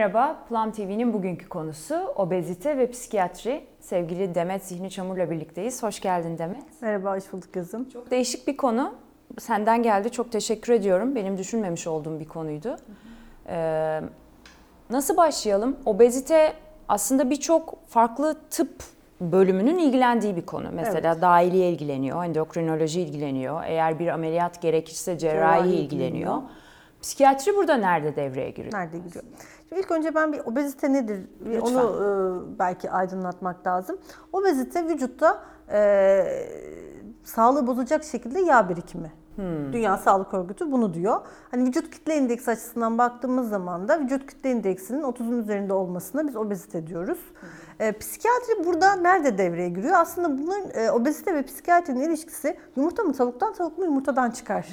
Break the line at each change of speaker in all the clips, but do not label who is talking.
Merhaba, Plum TV'nin bugünkü konusu obezite ve psikiyatri. Sevgili Demet Zihni Çamur'la birlikteyiz. Hoş geldin Demet.
Merhaba, hoş bulduk kızım.
Çok değişik bir konu. Senden geldi, çok teşekkür ediyorum. Benim düşünmemiş olduğum bir konuydu. Ee, nasıl başlayalım? Obezite aslında birçok farklı tıp bölümünün ilgilendiği bir konu. Mesela evet. dahiliye ilgileniyor, endokrinoloji ilgileniyor. Eğer bir ameliyat gerekirse cerrahi, cerrahi ilgileniyor. ilgileniyor. Psikiyatri burada nerede devreye giriyor?
Nerede giriyor? Şimdi ilk önce ben bir obezite nedir Lütfen. onu e, belki aydınlatmak lazım. Obezite vücutta e, sağlığı bozacak şekilde yağ birikimi. Hmm. Dünya Sağlık Örgütü bunu diyor. Hani vücut kitle indeksi açısından baktığımız zaman da vücut kitle indeksinin 30'un üzerinde olmasına biz obezite diyoruz. Hmm. E, psikiyatri burada nerede devreye giriyor? Aslında bunun e, obezite ve psikiyatrinin ilişkisi yumurta mı tavuktan, tavuk mu yumurtadan çıkar.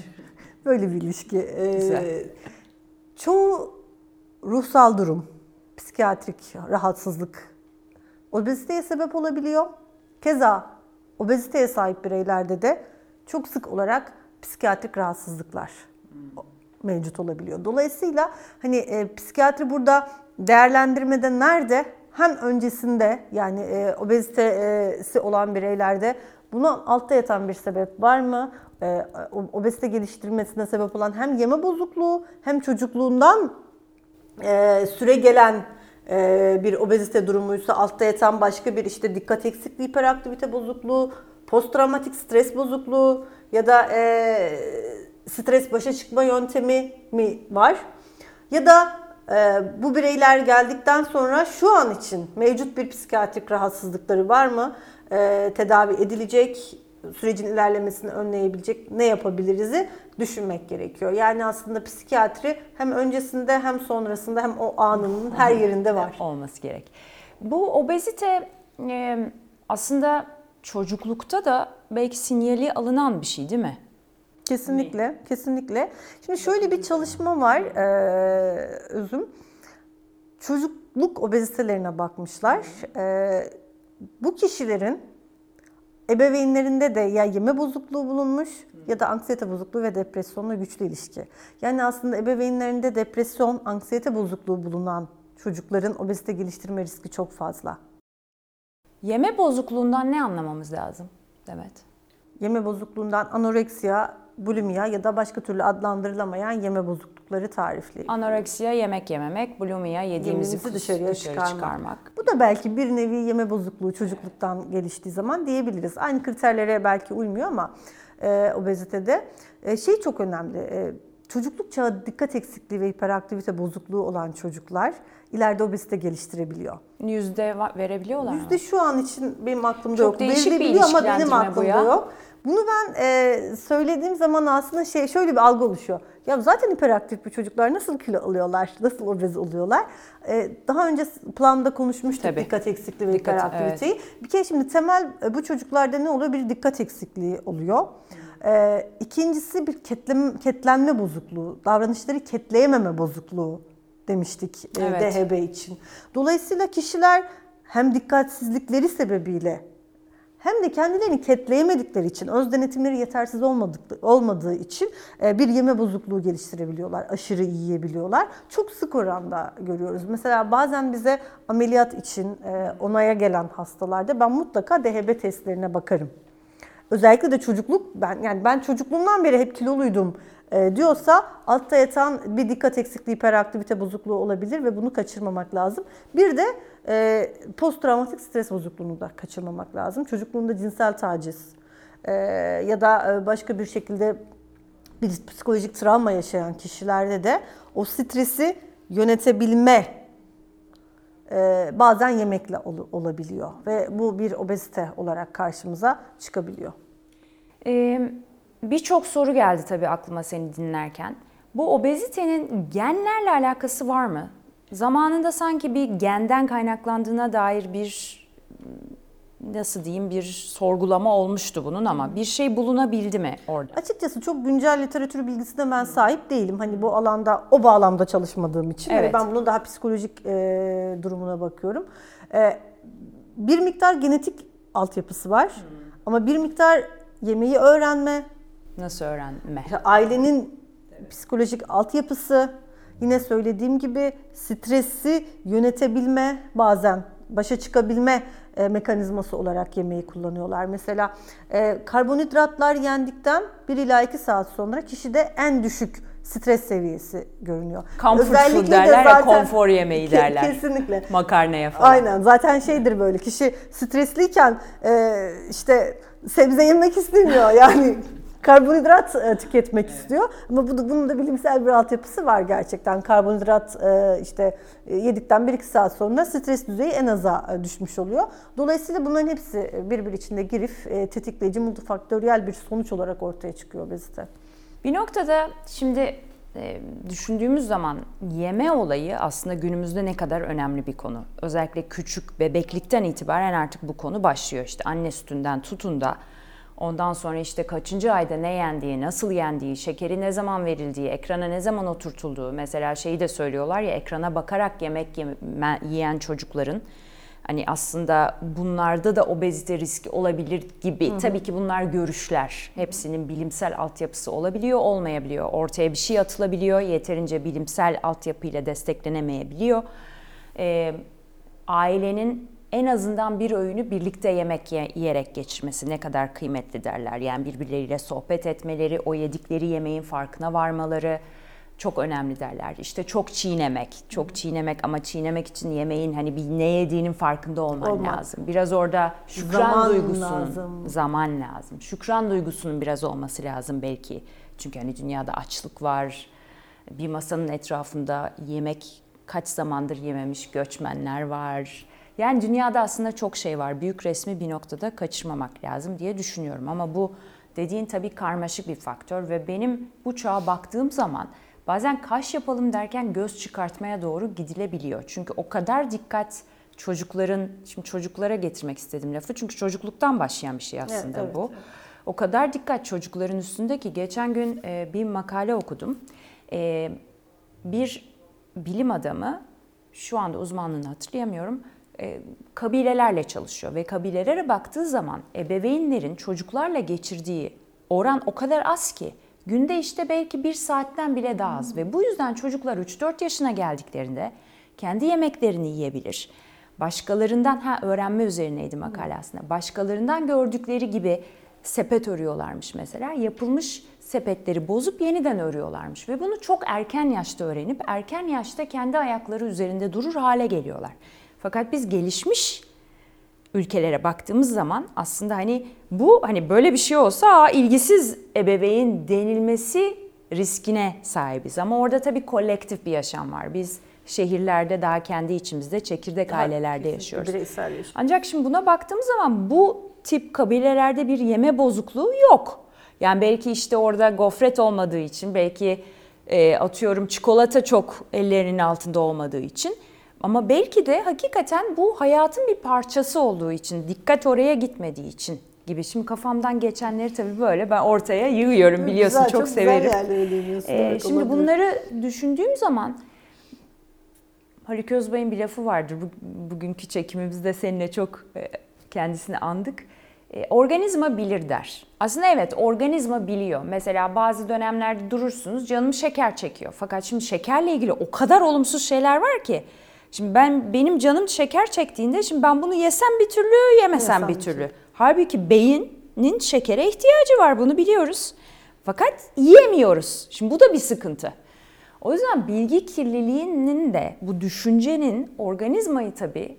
Böyle bir ilişki. E, Güzel. Çoğu ruhsal durum, psikiyatrik rahatsızlık obeziteye sebep olabiliyor. Keza obeziteye sahip bireylerde de çok sık olarak psikiyatrik rahatsızlıklar mevcut olabiliyor. Dolayısıyla hani e, psikiyatri burada değerlendirmede nerede? Hem öncesinde yani e, obezitesi olan bireylerde buna altta yatan bir sebep var mı? E, obezite geliştirmesine sebep olan hem yeme bozukluğu hem çocukluğundan e, süre gelen e, bir obezite durumuysa altta yatan başka bir işte dikkat eksikliği, hiperaktivite bozukluğu, posttraumatik stres bozukluğu ya da e, stres başa çıkma yöntemi mi var? Ya da e, bu bireyler geldikten sonra şu an için mevcut bir psikiyatrik rahatsızlıkları var mı? E, tedavi edilecek sürecin ilerlemesini önleyebilecek ne yapabiliriz'i düşünmek gerekiyor. Yani aslında psikiyatri hem öncesinde hem sonrasında hem o anının her yerinde var.
Olması gerek. Bu obezite e, aslında çocuklukta da belki sinyali alınan bir şey değil mi?
Kesinlikle, kesinlikle. Şimdi şöyle bir çalışma var e, Özüm. Çocukluk obezitelerine bakmışlar. E, bu kişilerin ebeveynlerinde de ya yeme bozukluğu bulunmuş ya da anksiyete bozukluğu ve depresyonla güçlü ilişki. Yani aslında ebeveynlerinde depresyon, anksiyete bozukluğu bulunan çocukların obezite geliştirme riski çok fazla.
Yeme bozukluğundan ne anlamamız lazım Demet?
Yeme bozukluğundan anoreksiya, bulimia ya da başka türlü adlandırılamayan yeme bozuklukları tarifli.
Anoreksiya yemek yememek, bulimia yediğimizi kus, dışarıya dışarı çıkarmak. çıkarmak.
Bu da belki bir nevi yeme bozukluğu çocukluktan geliştiği zaman diyebiliriz. Aynı kriterlere belki uymuyor ama e, obezitede e, şey çok önemli. E, çocukluk çağı dikkat eksikliği ve hiperaktivite bozukluğu olan çocuklar ileride obezite geliştirebiliyor.
Yüzde verebiliyorlar
mı? Yüzde şu an için benim aklımda Çok yok. Değişik bir ama benim aklımda yok. Bunu ben e, söylediğim zaman aslında şey şöyle bir algı oluşuyor. Ya zaten hiperaktif bu çocuklar nasıl kilo alıyorlar, nasıl obez oluyorlar? E, daha önce planda konuşmuştuk Tabii. dikkat eksikliği ve dikkat, hiperaktiviteyi. Evet. Bir kere şimdi temel e, bu çocuklarda ne oluyor? Bir dikkat eksikliği oluyor. E, ikincisi bir ketlem, ketlenme bozukluğu, davranışları ketleyememe bozukluğu demiştik e, evet. DHB için. Dolayısıyla kişiler hem dikkatsizlikleri sebebiyle hem de kendilerini ketleyemedikleri için, öz denetimleri yetersiz olmadığı için e, bir yeme bozukluğu geliştirebiliyorlar, aşırı yiyebiliyorlar. Çok sık oranda görüyoruz. Mesela bazen bize ameliyat için e, onaya gelen hastalarda ben mutlaka DHB testlerine bakarım. Özellikle de çocukluk, ben yani ben çocukluğumdan beri hep kiloluydum e, diyorsa altta yatan bir dikkat eksikliği, hiperaktivite bozukluğu olabilir ve bunu kaçırmamak lazım. Bir de e, post travmatik stres bozukluğunu da kaçırmamak lazım. Çocukluğunda cinsel taciz e, ya da e, başka bir şekilde bir psikolojik travma yaşayan kişilerde de o stresi yönetebilme e, bazen yemekle ol, olabiliyor ve bu bir obezite olarak karşımıza çıkabiliyor.
Ee, Birçok soru geldi tabii aklıma seni dinlerken. Bu obezitenin genlerle alakası var mı? Zamanında sanki bir genden kaynaklandığına dair bir nasıl diyeyim bir sorgulama olmuştu bunun ama bir şey bulunabildi mi orada?
Açıkçası çok güncel literatür bilgisine ben sahip değilim. Hani bu alanda o bağlamda çalışmadığım için. Evet. ben bunun daha psikolojik e, durumuna bakıyorum. E, bir miktar genetik altyapısı var. Hmm. Ama bir miktar yemeği öğrenme,
Nasıl öğrenme?
Ailenin psikolojik altyapısı, Yine söylediğim gibi stresi yönetebilme bazen başa çıkabilme e, mekanizması olarak yemeği kullanıyorlar. Mesela e, karbonhidratlar yendikten 1 ila 2 saat sonra kişide en düşük stres seviyesi görünüyor.
Comfort Özellikle food derler zaten, ya konfor yemeği derler.
Kesinlikle.
Makarnaya falan.
Aynen zaten şeydir böyle kişi stresliyken e, işte sebze yemek istemiyor yani karbonhidrat e, tüketmek istiyor. Ama bu, bunun da bilimsel bir altyapısı var gerçekten. Karbonhidrat e, işte e, yedikten 1-2 saat sonra stres düzeyi en aza düşmüş oluyor. Dolayısıyla bunların hepsi birbir içinde girif, tetikleyici, multifaktöriyel bir sonuç olarak ortaya çıkıyor obezite.
Bir noktada şimdi düşündüğümüz zaman yeme olayı aslında günümüzde ne kadar önemli bir konu. Özellikle küçük bebeklikten itibaren artık bu konu başlıyor. İşte anne sütünden tutun da Ondan sonra işte kaçıncı ayda ne yendiği, nasıl yendiği, şekeri ne zaman verildiği, ekrana ne zaman oturtulduğu. Mesela şeyi de söylüyorlar ya ekrana bakarak yemek yeme, yiyen çocukların hani aslında bunlarda da obezite riski olabilir gibi. Hı hı. Tabii ki bunlar görüşler. Hepsinin bilimsel altyapısı olabiliyor, olmayabiliyor. Ortaya bir şey atılabiliyor, yeterince bilimsel altyapıyla desteklenemeyebiliyor. Ee, ailenin en azından bir öğünü birlikte yemek yiyerek geçirmesi ne kadar kıymetli derler. Yani birbirleriyle sohbet etmeleri, o yedikleri yemeğin farkına varmaları çok önemli derler. İşte çok çiğnemek, çok çiğnemek ama çiğnemek için yemeğin hani bir ne yediğinin farkında olman Olmak. lazım. Biraz orada şükran zaman duygusunun lazım. zaman lazım. Şükran duygusunun biraz olması lazım belki. Çünkü hani dünyada açlık var. Bir masanın etrafında yemek kaç zamandır yememiş göçmenler var yani dünyada aslında çok şey var. Büyük resmi bir noktada kaçırmamak lazım diye düşünüyorum. Ama bu dediğin tabii karmaşık bir faktör ve benim bu çağa baktığım zaman bazen kaş yapalım derken göz çıkartmaya doğru gidilebiliyor. Çünkü o kadar dikkat çocukların, şimdi çocuklara getirmek istedim lafı çünkü çocukluktan başlayan bir şey aslında evet, bu. Evet. O kadar dikkat çocukların üstünde ki geçen gün e, bir makale okudum. E, bir bilim adamı, şu anda uzmanlığını hatırlayamıyorum, e, kabilelerle çalışıyor ve kabilelere baktığı zaman ebeveynlerin çocuklarla geçirdiği oran o kadar az ki günde işte belki bir saatten bile daha az ve bu yüzden çocuklar 3-4 yaşına geldiklerinde kendi yemeklerini yiyebilir. Başkalarından ha öğrenme üzerineydi makale. Başkalarından gördükleri gibi sepet örüyorlarmış mesela. Yapılmış sepetleri bozup yeniden örüyorlarmış ve bunu çok erken yaşta öğrenip erken yaşta kendi ayakları üzerinde durur hale geliyorlar. Fakat biz gelişmiş ülkelere baktığımız zaman aslında hani bu hani böyle bir şey olsa Aa, ilgisiz ebeveyn denilmesi riskine sahibiz. Ama orada tabii kolektif bir yaşam var. Biz şehirlerde daha kendi içimizde çekirdek daha ailelerde yaşıyoruz. Bireysel yaşam. Ancak şimdi buna baktığımız zaman bu tip kabilelerde bir yeme bozukluğu yok. Yani belki işte orada gofret olmadığı için, belki e, atıyorum çikolata çok ellerinin altında olmadığı için ama belki de hakikaten bu hayatın bir parçası olduğu için, dikkat oraya gitmediği için gibi. Şimdi kafamdan geçenleri tabii böyle ben ortaya yığıyorum biliyorsun güzel, çok, çok severim. Güzel ee, şimdi bunları düşündüğüm zaman Haluk Özbay'ın bir lafı vardır. Bugünkü çekimimizde seninle çok e, kendisini andık. E, organizma bilir der. Aslında evet organizma biliyor. Mesela bazı dönemlerde durursunuz canım şeker çekiyor. Fakat şimdi şekerle ilgili o kadar olumsuz şeyler var ki Şimdi ben benim canım şeker çektiğinde şimdi ben bunu yesem bir türlü yemesem Yesem bir türlü. türlü. Halbuki beynin şekere ihtiyacı var bunu biliyoruz. Fakat yiyemiyoruz. Şimdi bu da bir sıkıntı. O yüzden bilgi kirliliğinin de bu düşüncenin organizmayı tabii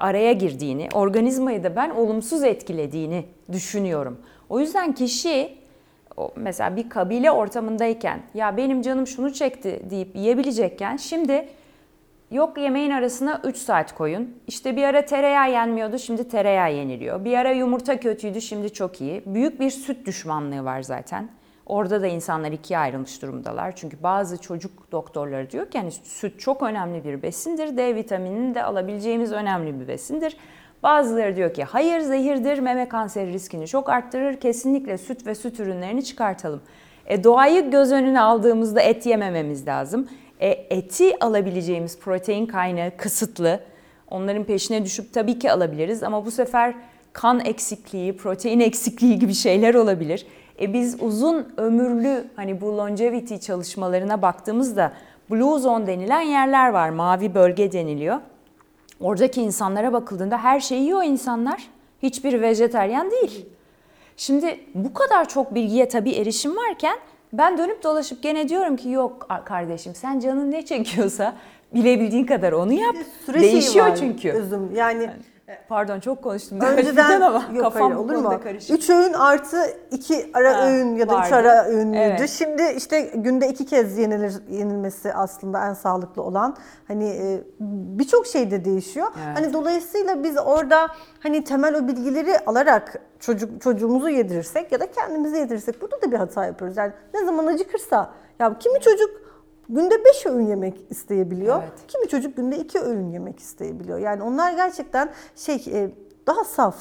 araya girdiğini, organizmayı da ben olumsuz etkilediğini düşünüyorum. O yüzden kişi mesela bir kabile ortamındayken ya benim canım şunu çekti deyip yiyebilecekken şimdi Yok yemeğin arasına 3 saat koyun. İşte bir ara tereyağı yenmiyordu şimdi tereyağı yeniliyor. Bir ara yumurta kötüydü şimdi çok iyi. Büyük bir süt düşmanlığı var zaten. Orada da insanlar ikiye ayrılmış durumdalar. Çünkü bazı çocuk doktorları diyor ki yani süt çok önemli bir besindir. D vitaminini de alabileceğimiz önemli bir besindir. Bazıları diyor ki hayır zehirdir, meme kanseri riskini çok arttırır. Kesinlikle süt ve süt ürünlerini çıkartalım. E, doğayı göz önüne aldığımızda et yemememiz lazım. E, eti alabileceğimiz protein kaynağı kısıtlı. Onların peşine düşüp tabii ki alabiliriz ama bu sefer kan eksikliği, protein eksikliği gibi şeyler olabilir. E biz uzun ömürlü hani bu longevity çalışmalarına baktığımızda blue zone denilen yerler var. Mavi bölge deniliyor. Oradaki insanlara bakıldığında her şeyi yiyor insanlar. Hiçbir vejeteryan değil. Şimdi bu kadar çok bilgiye tabii erişim varken ben dönüp dolaşıp gene diyorum ki yok kardeşim sen canın ne çekiyorsa bilebildiğin kadar onu yap.
Süre
Değişiyor
var,
çünkü.
Özüm. Yani
Pardon çok konuştum.
Önceden
ama
yok
kafam
hayır, olur mu?
karışık.
3 öğün artı 2 ara
Ha,
öğün ya da 3
vardı.
ara öğünlüydü.
Evet.
Şimdi işte günde iki kez yenilir yenilmesi aslında en sağlıklı olan. Hani e, birçok şey de değişiyor.
Evet.
Hani dolayısıyla biz orada hani temel o bilgileri alarak çocuk çocuğumuzu yedirirsek ya da kendimizi yedirirsek burada da bir hata yapıyoruz. Yani ne zaman acıkırsa ya kimi çocuk günde 5 öğün yemek isteyebiliyor.
Evet.
Kimi çocuk günde 2 öğün yemek isteyebiliyor. Yani onlar gerçekten şey e, daha saf.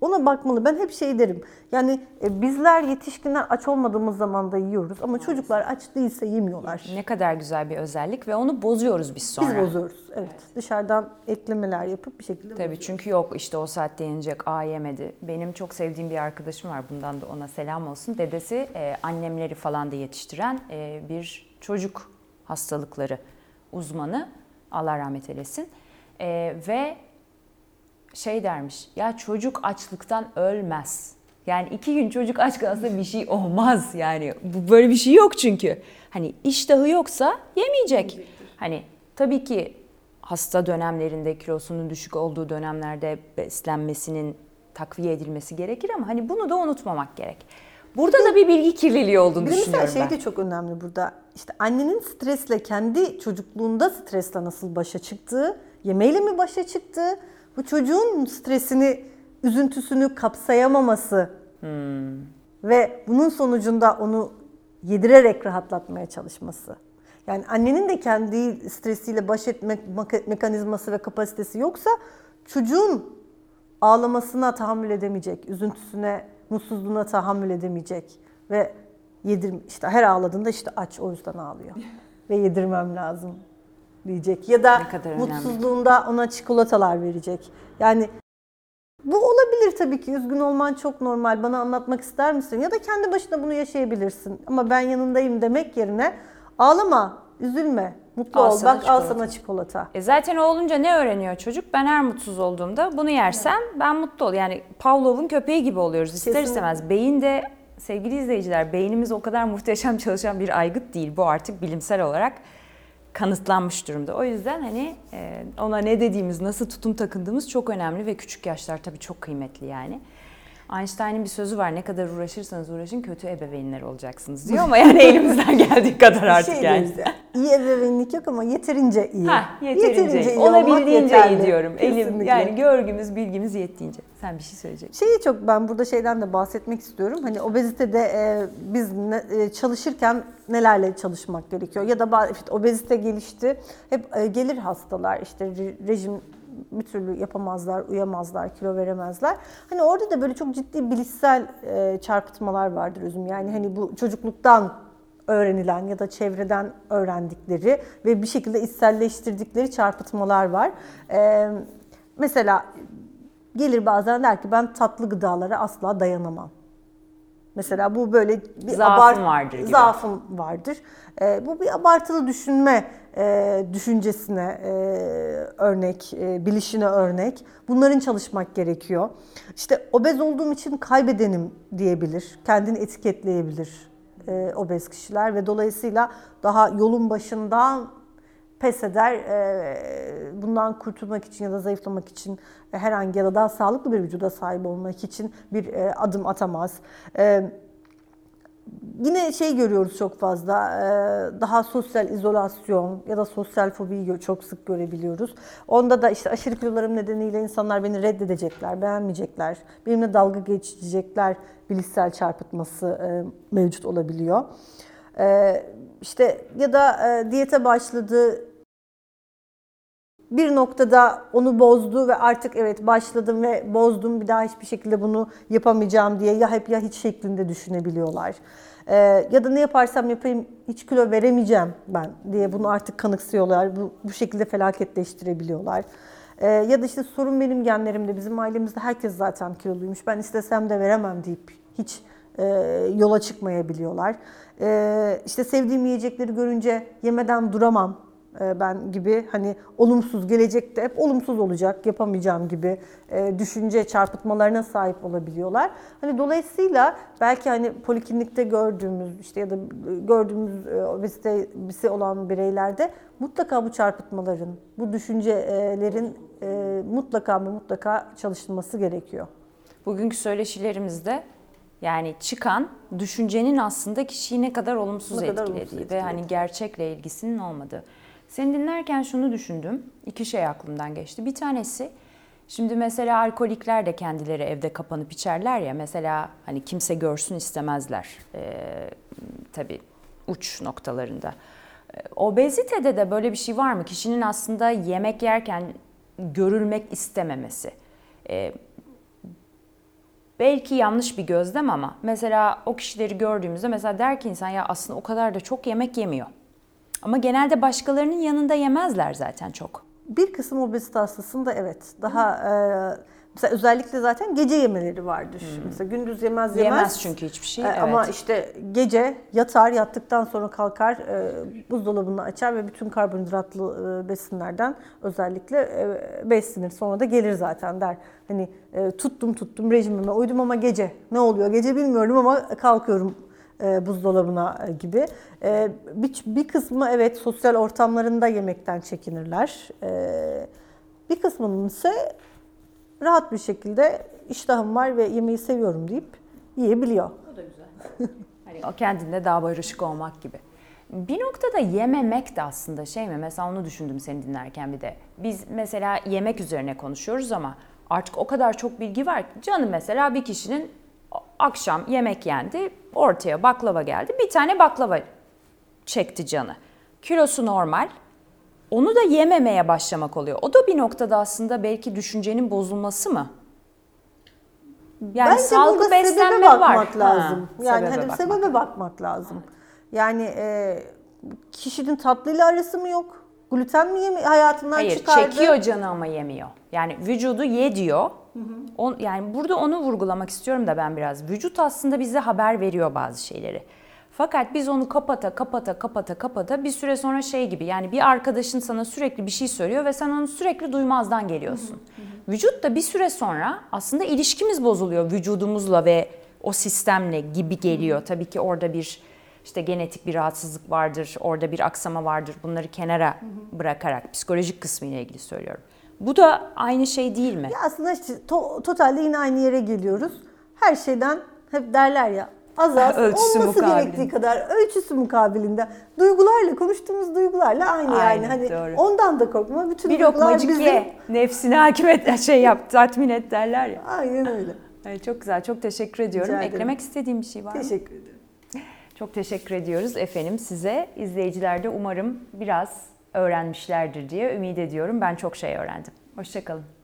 Ona bakmalı. Ben hep şey derim. Yani e, bizler yetişkinler aç olmadığımız zaman da yiyoruz ama çocuklar aç değilse yemiyorlar.
Ne kadar güzel bir özellik ve onu bozuyoruz biz sonra.
Biz bozuyoruz. Evet. Dışarıdan eklemeler yapıp bir şekilde
Tabii çünkü yok işte o saatte yenecek, aa yemedi. Benim çok sevdiğim bir arkadaşım var, bundan da ona selam olsun. Dedesi e, annemleri falan da yetiştiren bir çocuk hastalıkları uzmanı. Allah rahmet eylesin. E, ve şey dermiş, ya çocuk açlıktan ölmez. Yani iki gün çocuk aç kalsa bir şey olmaz yani. Bu böyle bir şey yok çünkü. Hani iştahı yoksa yemeyecek. Hani tabii ki hasta dönemlerinde kilosunun düşük olduğu dönemlerde beslenmesinin takviye edilmesi gerekir ama hani bunu da unutmamak gerek. Burada da bir bilgi kirliliği olduğunu
Bilimsel
düşünüyorum
şey
ben.
de çok önemli burada. İşte annenin stresle kendi çocukluğunda stresle nasıl başa çıktığı, yemeğiyle mi başa çıktığı, bu çocuğun stresini, üzüntüsünü kapsayamaması ve bunun sonucunda onu yedirerek rahatlatmaya çalışması. Yani annenin de kendi stresiyle baş etme meka- mekanizması ve kapasitesi yoksa çocuğun ağlamasına tahammül edemeyecek, üzüntüsüne, mutsuzluğuna tahammül edemeyecek ve yedir işte her ağladığında işte aç o yüzden ağlıyor ve yedirmem lazım diyecek ya da
önemli.
mutsuzluğunda ona çikolatalar verecek. Yani bu olabilir tabii ki. Üzgün olman çok normal. Bana anlatmak ister misin? Ya da kendi başına bunu yaşayabilirsin. Ama ben yanındayım demek yerine ağlama, üzülme, mutlu
Al
ol. Bak al
çikolata.
sana çikolata.
E zaten o olunca ne öğreniyor çocuk? Ben her mutsuz olduğumda bunu yersem ben mutlu ol. Yani Pavlov'un köpeği gibi oluyoruz ister
Kesinlikle.
istemez. Beyin de sevgili izleyiciler beynimiz o kadar muhteşem çalışan bir aygıt değil. Bu artık bilimsel olarak kanıtlanmış durumda. O yüzden hani e, ona ne dediğimiz, nasıl tutum takındığımız çok önemli ve küçük yaşlar tabii çok kıymetli yani. Einstein'ın bir sözü var ne kadar uğraşırsanız uğraşın kötü ebeveynler olacaksınız diyor ama yani elimizden geldiği kadar artık
şey
yani.
iyi ebeveynlik yok ama yeterince iyi.
Ha, yeterince,
iyi olmak
olabildiğince iyi diyorum. Elim
Kesinlikle.
yani görgümüz, bilgimiz yettiğince. Sen bir şey söyleyeceksin.
Şeyi çok ben burada şeyden de bahsetmek istiyorum. Hani obezitede e, biz ne- e, çalışırken nelerle çalışmak gerekiyor? Ya da işte obezite gelişti. Hep e, gelir hastalar işte re- rejim bir türlü yapamazlar, uyamazlar, kilo veremezler. Hani orada da böyle çok ciddi bilişsel e, çarpıtmalar vardır özüm. Yani hani bu çocukluktan öğrenilen ya da çevreden öğrendikleri ve bir şekilde içselleştirdikleri çarpıtmalar var. E, mesela gelir bazen der ki ben tatlı gıdalara asla dayanamam. Mesela bu böyle bir
Zaafım vardır gibi.
Zaafım vardır. Ee, bu bir abartılı düşünme e, düşüncesine e, örnek, e, bilişine örnek. Bunların çalışmak gerekiyor. İşte obez olduğum için kaybedenim diyebilir. Kendini etiketleyebilir e, obez kişiler ve dolayısıyla daha yolun başından pes eder. e, Bundan kurtulmak için ya da zayıflamak için e, herhangi ya da daha sağlıklı bir vücuda sahip olmak için bir e, adım atamaz. E, Yine şey görüyoruz çok fazla, e, daha sosyal izolasyon ya da sosyal fobiyi çok sık görebiliyoruz. Onda da işte aşırı kilolarım nedeniyle insanlar beni reddedecekler, beğenmeyecekler, benimle dalga geçecekler bilişsel çarpıtması e, mevcut olabiliyor. E, İşte ya da e, diyete başladı, bir noktada onu bozdu ve artık evet başladım ve bozdum bir daha hiçbir şekilde bunu yapamayacağım diye ya hep ya hiç şeklinde düşünebiliyorlar. Ee, ya da ne yaparsam yapayım hiç kilo veremeyeceğim ben diye bunu artık kanıksıyorlar. Bu, bu şekilde felaketleştirebiliyorlar. Ee, ya da işte sorun benim genlerimde bizim ailemizde herkes zaten kiloluymuş ben istesem de veremem deyip hiç e, yola çıkmayabiliyorlar. E, işte sevdiğim yiyecekleri görünce yemeden duramam ben gibi hani olumsuz gelecekte hep olumsuz olacak yapamayacağım gibi e, düşünce çarpıtmalarına sahip olabiliyorlar. Hani dolayısıyla belki hani poliklinikte gördüğümüz işte ya da gördüğümüz e, obezitesi olan bireylerde mutlaka bu çarpıtmaların, bu düşüncelerin e, mutlaka mı mutlaka çalışılması gerekiyor.
Bugünkü söyleşilerimizde yani çıkan düşüncenin aslında kişiyi ne kadar olumsuz
Ne kadar
etkilediği
olumsuz
ve
etkilediği.
hani gerçekle ilgisinin olmadığı. Seni dinlerken şunu düşündüm. İki şey aklımdan geçti. Bir tanesi şimdi mesela alkolikler de kendileri evde kapanıp içerler ya. Mesela hani kimse görsün istemezler. Ee, tabii uç noktalarında. Obezitede de böyle bir şey var mı? Kişinin aslında yemek yerken görülmek istememesi. Ee, belki yanlış bir gözlem ama mesela o kişileri gördüğümüzde mesela der ki insan ya aslında o kadar da çok yemek yemiyor. Ama genelde başkalarının yanında yemezler zaten çok.
Bir kısım obezite hastasında evet daha e, mesela özellikle zaten gece yemeleri vardır. Mesela gündüz yemez yemez.
Yemez çünkü hiçbir şey.
E,
Evet.
Ama işte gece yatar, yattıktan sonra kalkar, e, buzdolabını açar ve bütün karbonhidratlı e, besinlerden özellikle e, beslenir. Sonra da gelir zaten der. Hani e, tuttum tuttum rejimime uydum ama gece ne oluyor? Gece bilmiyorum ama kalkıyorum e, buzdolabına e, gibi. E, bir, bir kısmı evet sosyal ortamlarında yemekten çekinirler. E, bir kısmının ise rahat bir şekilde iştahım var ve yemeği seviyorum deyip yiyebiliyor.
O da güzel. hani o kendinde daha barışık olmak gibi. Bir noktada yememek de aslında şey mi? Mesela onu düşündüm seni dinlerken bir de. Biz mesela yemek üzerine konuşuyoruz ama artık o kadar çok bilgi var ki. Canım mesela bir kişinin akşam yemek yendi, ortaya baklava geldi. Bir tane baklava çekti canı. Kilosu normal. Onu da yememeye başlamak oluyor. O da bir noktada aslında belki düşüncenin bozulması mı? Yani
Bence
sağlıklı
burada sebebe bakmak
var.
lazım.
Ha,
yani
sebebe
hani
bakmak
sebebe bakmak lazım. Yani e, kişinin tatlıyla arası mı yok? Gluten mi yemi hayatından
Hayır,
çıkardı?
çekiyor canı ama yemiyor. Yani vücudu ye diyor. On, yani burada onu vurgulamak istiyorum da ben biraz. Vücut aslında bize haber veriyor bazı şeyleri. Fakat biz onu kapata kapata kapata kapata bir süre sonra şey gibi yani bir arkadaşın sana sürekli bir şey söylüyor ve sen onu sürekli duymazdan geliyorsun. Vücut da bir süre sonra aslında ilişkimiz bozuluyor vücudumuzla ve o sistemle gibi geliyor. Tabii ki orada bir işte genetik bir rahatsızlık vardır, orada bir aksama vardır. Bunları kenara bırakarak psikolojik kısmı ile ilgili söylüyorum. Bu da aynı şey değil mi?
Ya aslında işte to- totalde yine aynı yere geliyoruz. Her şeyden hep derler ya az az
Ölçüsü
olması
mukabilinde.
gerektiği kadar ölçüsü mukabilinde. Duygularla konuştuğumuz duygularla aynı
Aynen,
yani. Hani
doğru.
ondan da korkma. Bütün
Bir
duygular bizim.
ye, nefsine hakim et, şey yap, tatmin et derler ya.
Aynen öyle.
Evet, çok güzel, çok teşekkür ediyorum. Eklemek istediğim bir şey var mı?
Teşekkür ederim.
Çok teşekkür ediyoruz efendim size. İzleyiciler de umarım biraz öğrenmişlerdir diye ümit ediyorum. Ben çok şey öğrendim. Hoşçakalın.